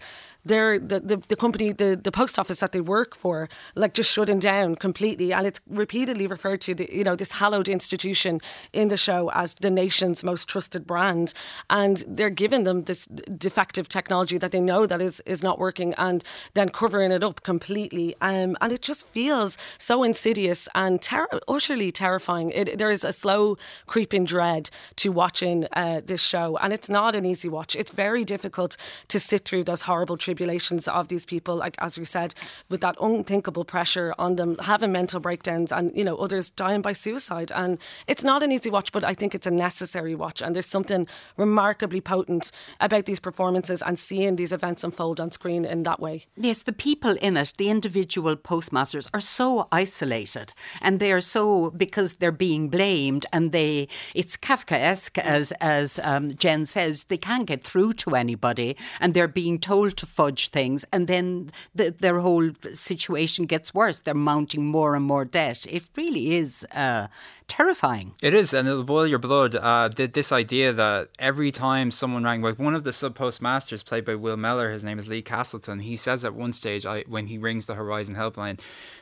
their the, the, the company, the, the post office that they work for, like just shutting down completely. And it's repeatedly referred to, the, you know, this hallowed institution in the show as the nation's most trusted brand. And they're giving them this defective technology that they know that is, is not working and then covering it up completely. Um, and it just feels so insidious and ter- utterly terrifying. It, there is a slow creeping dread to watching uh, this show. And it's not an easy watch. It's very difficult to sit through those horrible tribulations of these people, like as we said, with that unthinkable pressure on them, having mental breakdowns and, you know, others dying by suicide. And it's not an easy watch, but I think it's a necessary watch. And there's something remarkably potent about these performances and seeing these events unfold on screen in that way. Yes, the people in it, the individual postmasters, are so isolated and they are so because they're being blamed and they it's Kafkaesque as as um, Jen says they can't get through to anybody and they're being told to fudge things and then the, their whole situation gets worse. They're mounting more and more debt. It really is. Uh, terrifying. It is, and it'll boil your blood. Uh, this idea that every time someone rang, like one of the sub postmasters played by Will Mellor, his name is Lee Castleton, he says at one stage I, when he rings the Horizon helpline,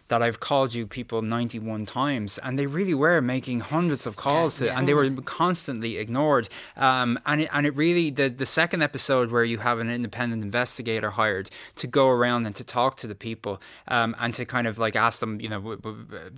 that I've called you people 91 times. And they really were making hundreds of calls to, and they were constantly ignored. Um, and, it, and it really, the, the second episode where you have an independent investigator hired to go around and to talk to the people um, and to kind of like ask them, you know,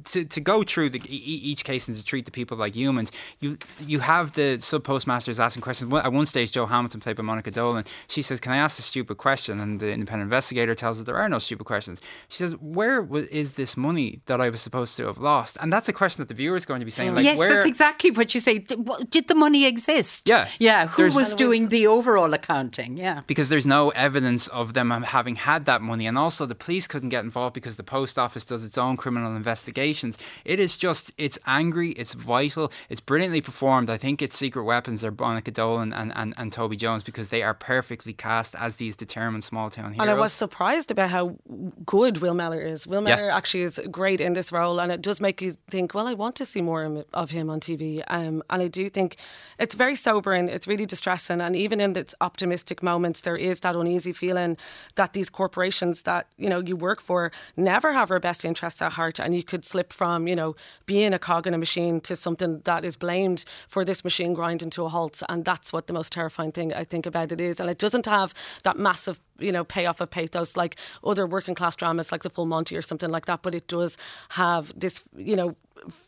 to, to go through the, each case and to treat the people like humans, you you have the sub postmasters asking questions. At one stage, Jo Hamilton, played by Monica Dolan, she says, Can I ask a stupid question? And the independent investigator tells her there are no stupid questions. She says, Where is this money that I was supposed to have lost? And that's a question that the viewer is going to be saying, like, yes, where... that's exactly what you say. Did the money exist? Yeah. Yeah. Who there's... was doing the overall accounting? Yeah. Because there's no evidence of them having had that money. And also, the police couldn't get involved because the post office does its own criminal investigations. It is just, it's angry, it's vital, it's brilliantly performed. I think it's Secret Weapons are Monica Dolan and, and, and Toby Jones because they are perfectly cast as these determined small town heroes. And I was surprised about how good Will Mellor is. Will Mellor yeah. actually is great in this role, and it does make you think, well, I want to see more of him on TV. Um, and I do think it's very sobering, it's really distressing, and even in its optimistic moments, there is that uneasy feeling that these corporations that you know you work for never have our best interests at heart, and you could slip from you know being a cog in a machine to something that is blamed for this machine grinding to a halt, and that's what the most terrifying thing I think about it is, and it doesn't have that massive you know payoff of pathos like other working class dramas like the Full Monty or something like that, but it does have this you know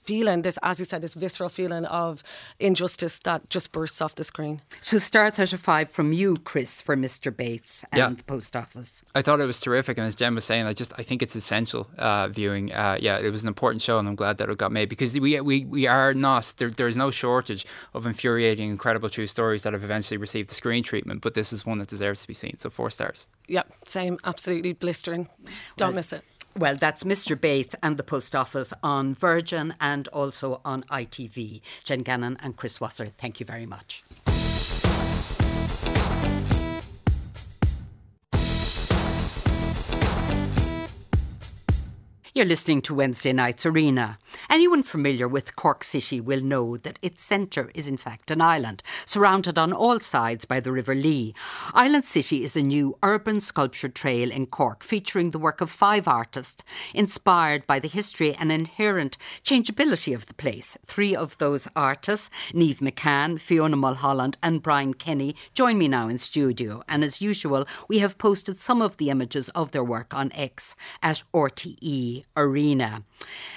feeling, this, as you said, this visceral feeling of injustice that just bursts off the screen. So, stars out of five from you, Chris, for Mr. Bates and yeah. the Post Office. I thought it was terrific, and as Jen was saying, I just I think it's essential uh, viewing. Uh, yeah, it was an important show, and I'm glad that it got made because we we, we are not there. There is no shortage of infuriating, incredible true stories that have eventually received the screen treatment, but this is one that deserves to be seen. So, four stars. Yep, same, absolutely blistering. Don't well, miss it. Well, that's Mr. Bates and the Post Office on Virgin and also on ITV. Jen Gannon and Chris Wasser, thank you very much. You're listening to Wednesday Night's Arena. Anyone familiar with Cork City will know that its centre is in fact an island, surrounded on all sides by the River Lee. Island City is a new urban sculpture trail in Cork featuring the work of five artists, inspired by the history and inherent changeability of the place. Three of those artists, Niamh McCann, Fiona Mulholland, and Brian Kenny, join me now in studio. And as usual, we have posted some of the images of their work on X at RTE arena.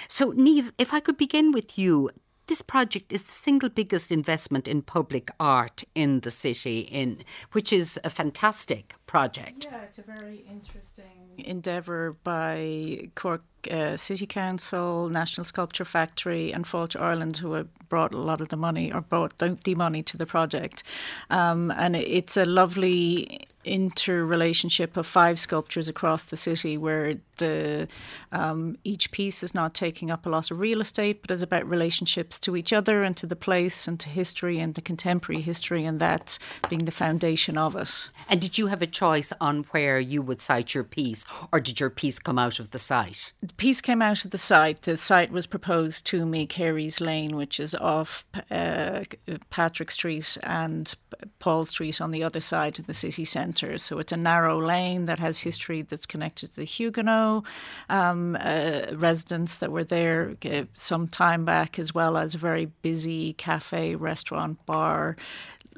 So, Niamh, if I could begin with you, this project is the single biggest investment in public art in the city, in which is a fantastic project. Yeah, it's a very interesting endeavour by Cork uh, City Council, National Sculpture Factory, and Fáilte Ireland, who have brought a lot of the money or brought the, the money to the project. Um, and it's a lovely interrelationship of five sculptures across the city where the um, each piece is not taking up a lot of real estate, but is about relationships to each other and to the place and to history and the contemporary history, and that being the foundation of it. And did you have a choice on where you would site your piece, or did your piece come out of the site? The piece came out of the site. The site was proposed to me, Carey's Lane, which is off uh, Patrick Street and Paul Street on the other side of the city centre. So it's a narrow lane that has history that's connected to the Um, uh, residents that were there uh, some time back, as well as a very busy cafe, restaurant, bar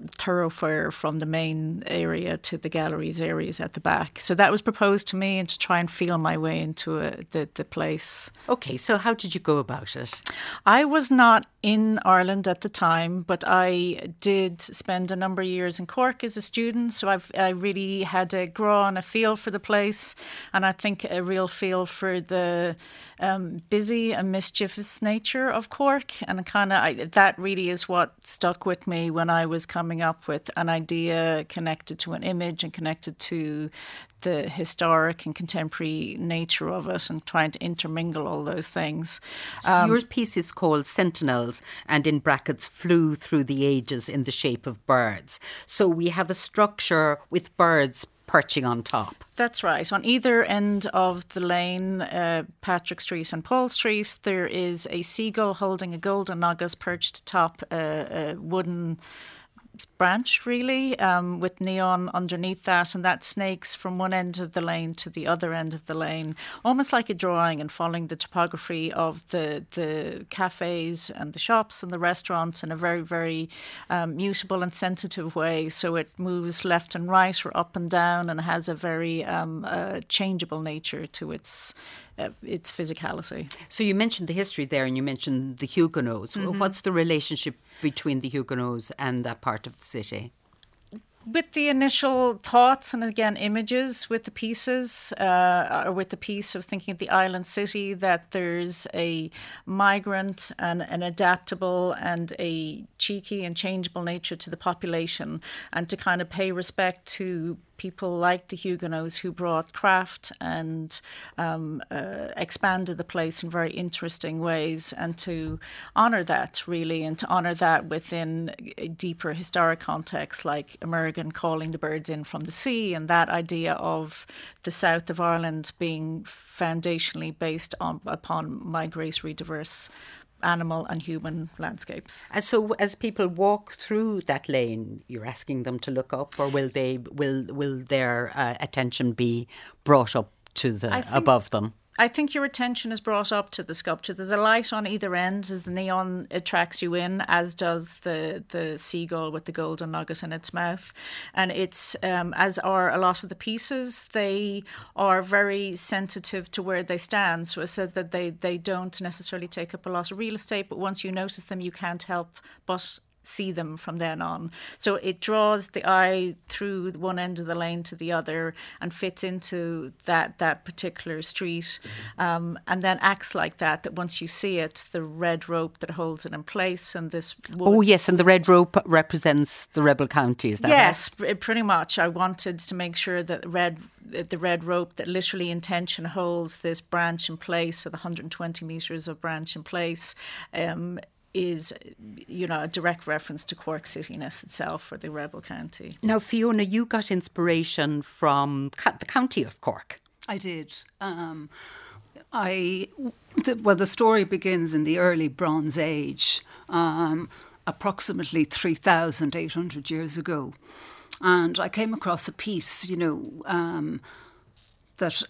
thoroughfare from the main area to the galleries areas at the back. So that was proposed to me and to try and feel my way into a, the, the place. Okay, so how did you go about it? I was not in Ireland at the time, but I did spend a number of years in Cork as a student. So I've, I really had a grow on a feel for the place and I think a real feel for the um, busy and mischievous nature of Cork. And kind of that really is what stuck with me when I was coming coming up with an idea connected to an image and connected to the historic and contemporary nature of it and trying to intermingle all those things. So um, your piece is called Sentinels and in brackets flew through the ages in the shape of birds. So we have a structure with birds perching on top. That's right. On either end of the lane, uh, Patrick Street and Paul Street, there is a seagull holding a golden nugget perched atop a, a wooden branch, really, um, with neon underneath that, and that snakes from one end of the lane to the other end of the lane, almost like a drawing and following the topography of the the cafes and the shops and the restaurants in a very, very um, mutable and sensitive way. So it moves left and right or up and down, and has a very um, uh, changeable nature to its uh, its physicality. So you mentioned the history there, and you mentioned the Huguenots. Mm-hmm. What's the relationship between the Huguenots and that part of the city? with the initial thoughts and again images with the pieces uh, or with the piece of thinking of the island city that there's a migrant and an adaptable and a cheeky and changeable nature to the population and to kind of pay respect to people like the Huguenots who brought craft and um, uh, expanded the place in very interesting ways, and to honour that really, and to honour that within a deeper historic context, like Amergin calling the birds in from the sea, and that idea of the south of Ireland being foundationally based on upon migratory diverse animal and human landscapes. And so, as people walk through that lane, you're asking them to look up, or will they will will their uh, attention be brought up to the above them? I think your attention is brought up to the sculpture. There's a light on either end as the neon attracts you in, as does the the seagull with the golden nugget in its mouth. And it's um, as are a lot of the pieces. They are very sensitive to where they stand. So said that they they don't necessarily take up a lot of real estate, but once you notice them, you can't help but see them from then on. So it draws the eye through one end of the lane to the other and fits into that that particular street, um, and then acts like that. That once you see it, the red rope that holds it in place, and this. Oh yes, and the red rope represents the rebel counties. yes, right? pretty much. I wanted to make sure that red the red rope that literally intention holds this branch in place, so the 120 meters of branch in place. Um, is, you know, a direct reference to Cork cityness itself or the rebel county. Now, Fiona, you got inspiration from the county of Cork. I did. Um, I the, well, the story begins in the early Bronze Age, um, approximately three thousand eight hundred years ago, and I came across a piece, you know. Um, that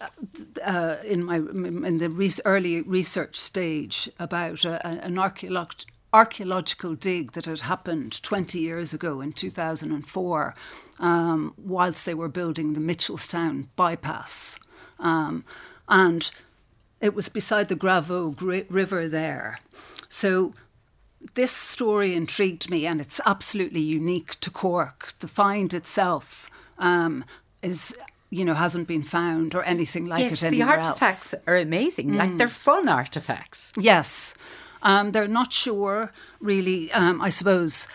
uh, in my in the re- early research stage about a, an archaeological dig that had happened 20 years ago in 2004 um, whilst they were building the Mitchelstown bypass. Um, and it was beside the Gravogue River there. So this story intrigued me, and it's absolutely unique to Cork. The find itself um, is you know, hasn't been found or anything like yes, it anywhere the artifacts else. are amazing. Mm. Like they're fun artifacts. Yes. Um, they're not sure, really, um, I suppose,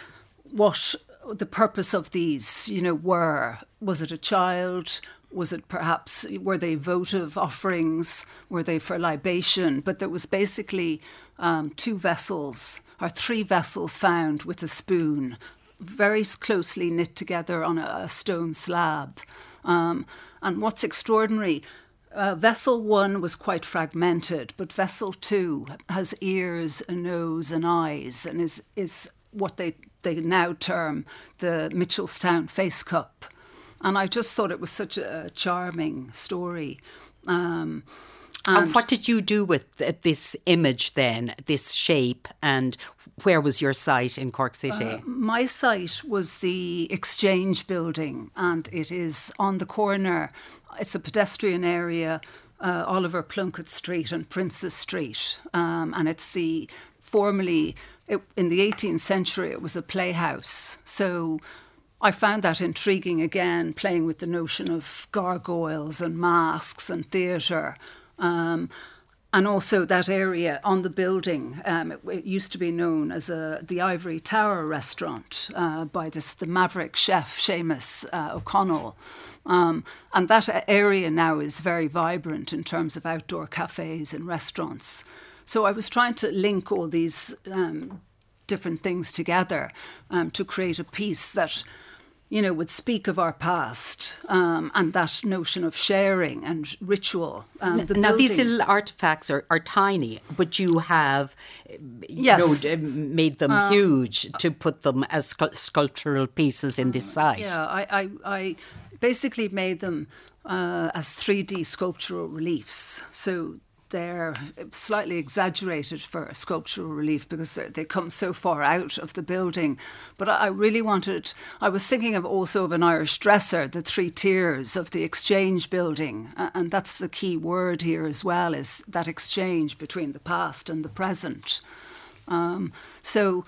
what the purpose of these, you know, were. Was it a child? was it perhaps were they votive offerings? Were they for libation? But there was basically um, two vessels or three vessels found with a spoon, very closely knit together on a, a stone slab. Um, and what's extraordinary, uh, vessel one was quite fragmented, but vessel two has ears, a nose, and eyes, and is is what they they now term the Mitchelstown Face Cup. And I just thought it was such a charming story. Um, and, and, what did you do with this image then, this shape, and where was your site in Cork City? Uh, my site was the Exchange building, and it is on the corner. It's a pedestrian area, uh, Oliver Plunkett Street and Princes Street, um, and it's the formerly it, in the 18th century it was a playhouse. So I found that intriguing again, playing with the notion of gargoyles and masks and theatre. Um, and also that area on the building, um, it, it, used to be known as a, the Ivory Tower restaurant uh, by this the maverick chef Seamus uh, O'Connell. Um, and that area now is very vibrant in terms of outdoor cafes and restaurants. So I was trying to link all these um, different things together um, to create a piece that you know, would speak of our past um, and that notion of sharing and ritual. Um, the now, these little artifacts are, are tiny, but you have yes. know, made them um, huge to put them as sculptural pieces in this site. Yeah, I, I, I basically made them uh, as 3D sculptural reliefs. So they're slightly exaggerated for a sculptural relief because they come so far out of the building. But I really wanted, I was thinking of also of an Irish dresser, the three tiers of the exchange building. And that's the key word here as well, is that exchange between the past and the present. Um, so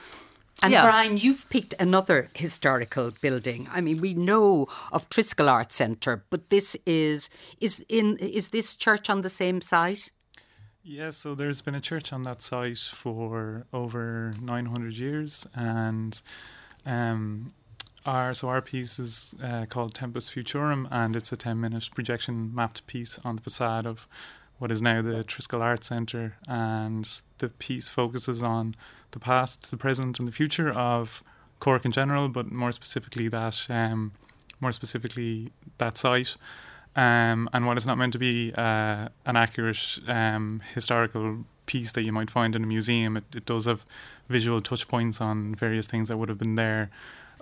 and yeah. Brian, you've picked another historical building. I mean, we know of Triskel Art Centre, but this is is in is this church on the same site? Yeah, so there's been a church on that site for over 900 years, and um, our so our piece is uh, called Tempus Futurum, and it's a 10 minute projection mapped piece on the facade of what is now the Triskel Art Centre, and the piece focuses on the past, the present, and the future of Cork in general, but more specifically that um, more specifically that site. Um, and while it's not meant to be uh, an accurate um, historical piece that you might find in a museum, it, it does have visual touch points on various things that would have been there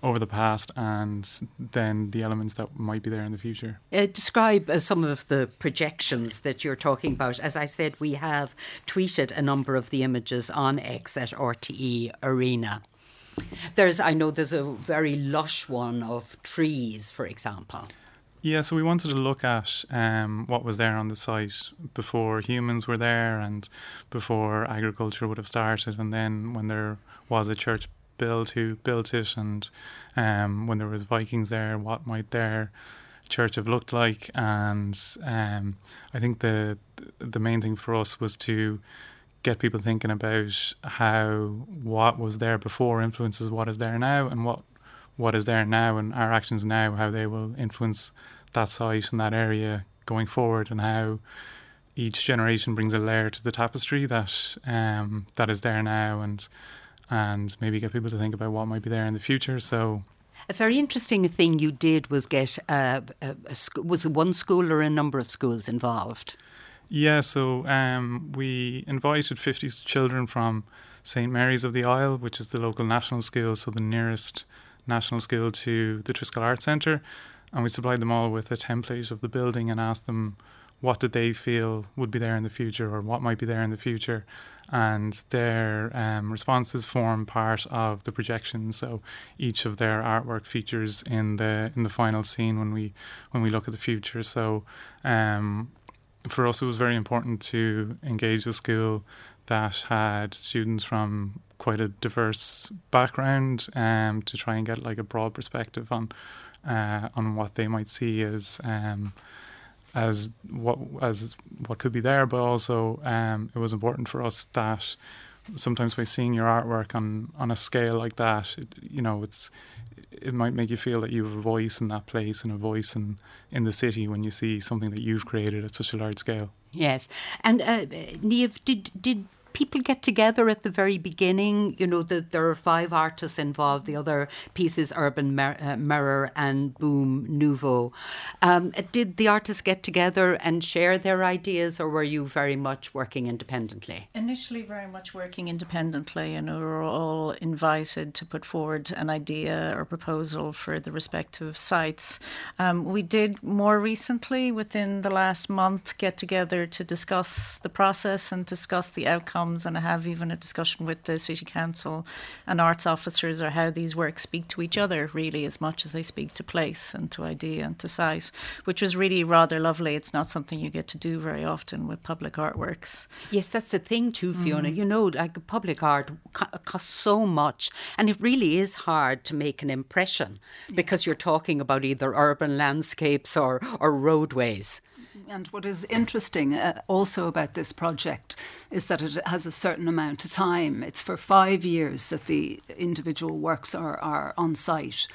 over the past and then the elements that might be there in the future. Uh, describe uh, some of the projections that you're talking about. As I said, we have tweeted a number of the images on X at RTE Arena. There's, I know there's a very lush one of trees, for example. Yeah, so we wanted to look at um, what was there on the site before humans were there and before agriculture would have started, and then when there was a church built who built it, and um, when there was Vikings there, what might their church have looked like? And um, I think the the main thing for us was to get people thinking about how what was there before influences what is there now, and what what is there now and our actions now, how they will influence that site and that area going forward, and how each generation brings a layer to the tapestry that um, that is there now, and and maybe get people to think about what might be there in the future. So. A very interesting thing you did was get a, a, a sc- was it one school or a number of schools involved? Yeah, so um, we invited 50 children from St Mary's of the Isle, which is the local national school, so the nearest national school to the Triskel Art Centre, and we supplied them all with a template of the building and asked them what did they feel would be there in the future or what might be there in the future. And their um, responses form part of the projection. So each of their artwork features in the in the final scene when we when we look at the future. So um, for us it was very important to engage the school that had students from quite a diverse background um, to try and get like a broad perspective on uh, on what they might see as um, as what as what could be there, but also um, it was important for us that sometimes by seeing your artwork on on a scale like that, it, you know, it's it might make you feel that you have a voice in that place and a voice in in the city when you see something that you've created at such a large scale. Yes, and uh, Niamh, did did people get together at the very beginning? You know, the, there are five artists involved. The other pieces, Urban Mer- uh, Mirror and Boom Nouveau. Um, did the artists get together and share their ideas, or were you very much working independently? Initially, very much working independently, and we were all invited to put forward an idea or proposal for the respective sites. Um, we did more recently, within the last month, get together to discuss the process and discuss the outcome comes and I have even a discussion with the City Council and arts officers or how these works speak to each other really as much as they speak to place and to idea and to site, which was really rather lovely. It's not something you get to do very often with public artworks. Yes, that's the thing too, Fiona. Mm. You know, like public art costs so much and it really is hard to make an impression because you're talking about either urban landscapes or, or roadways. And what is interesting uh, also about this project is that it has a certain amount of time. It's for five years that the individual works are, are on site.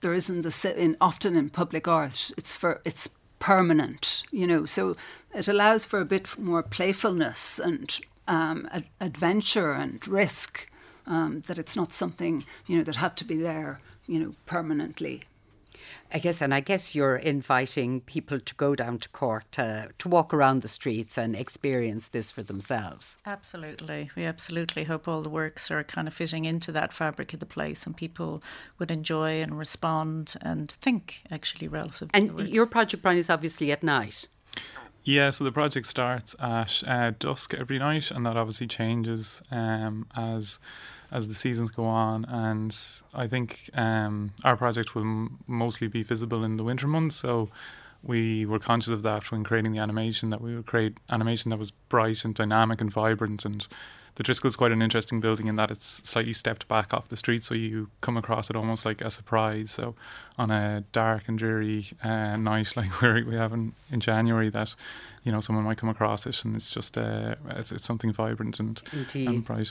There isn't the in, often in public art. It's for it's permanent, you know. So it allows for a bit more playfulness and um, ad- adventure and risk. Um, that it's not something you know that had to be there, you know, permanently. I guess, and I guess you're inviting people to go down to Cork to, to walk around the streets and experience this for themselves. Absolutely. We absolutely hope all the works are kind of fitting into that fabric of the place and people would enjoy and respond and think actually relative and your project, Brian, is obviously at night. Yeah, so the project starts at uh, dusk every night, and that obviously changes um, as as the seasons go on. And I think um, our project will m- mostly be visible in the winter months. So we were conscious of that when creating the animation, that we would create animation that was bright and dynamic and vibrant. And the Triskel is quite an interesting building in that it's slightly stepped back off the street, so you come across it almost like a surprise. So on a dark and dreary uh, night like we have in, in January, that you know someone might come across it and it's just uh, it's, it's something vibrant and, and bright.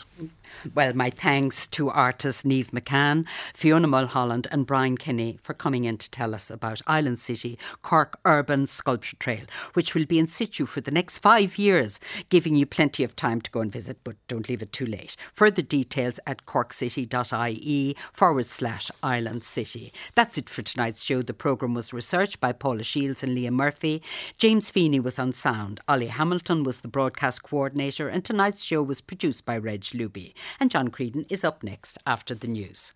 Well, my thanks to artists Niamh McCann, Fiona Mulholland, and Brian Kenny for coming in to tell us about Island City Cork Urban Sculpture Trail, which will be in situ for the next five years, giving you plenty of time to go and visit, but don't leave it too late. Further details at corkcity.ie forward slash Island City. That's it for tonight's show. The programme was researched by Paula Shields and Liam Murphy. James Feeney was on sound. Ollie Hamilton was the broadcast coordinator, and tonight's show was produced by Reg Luby. And John Creedon is up next after the news.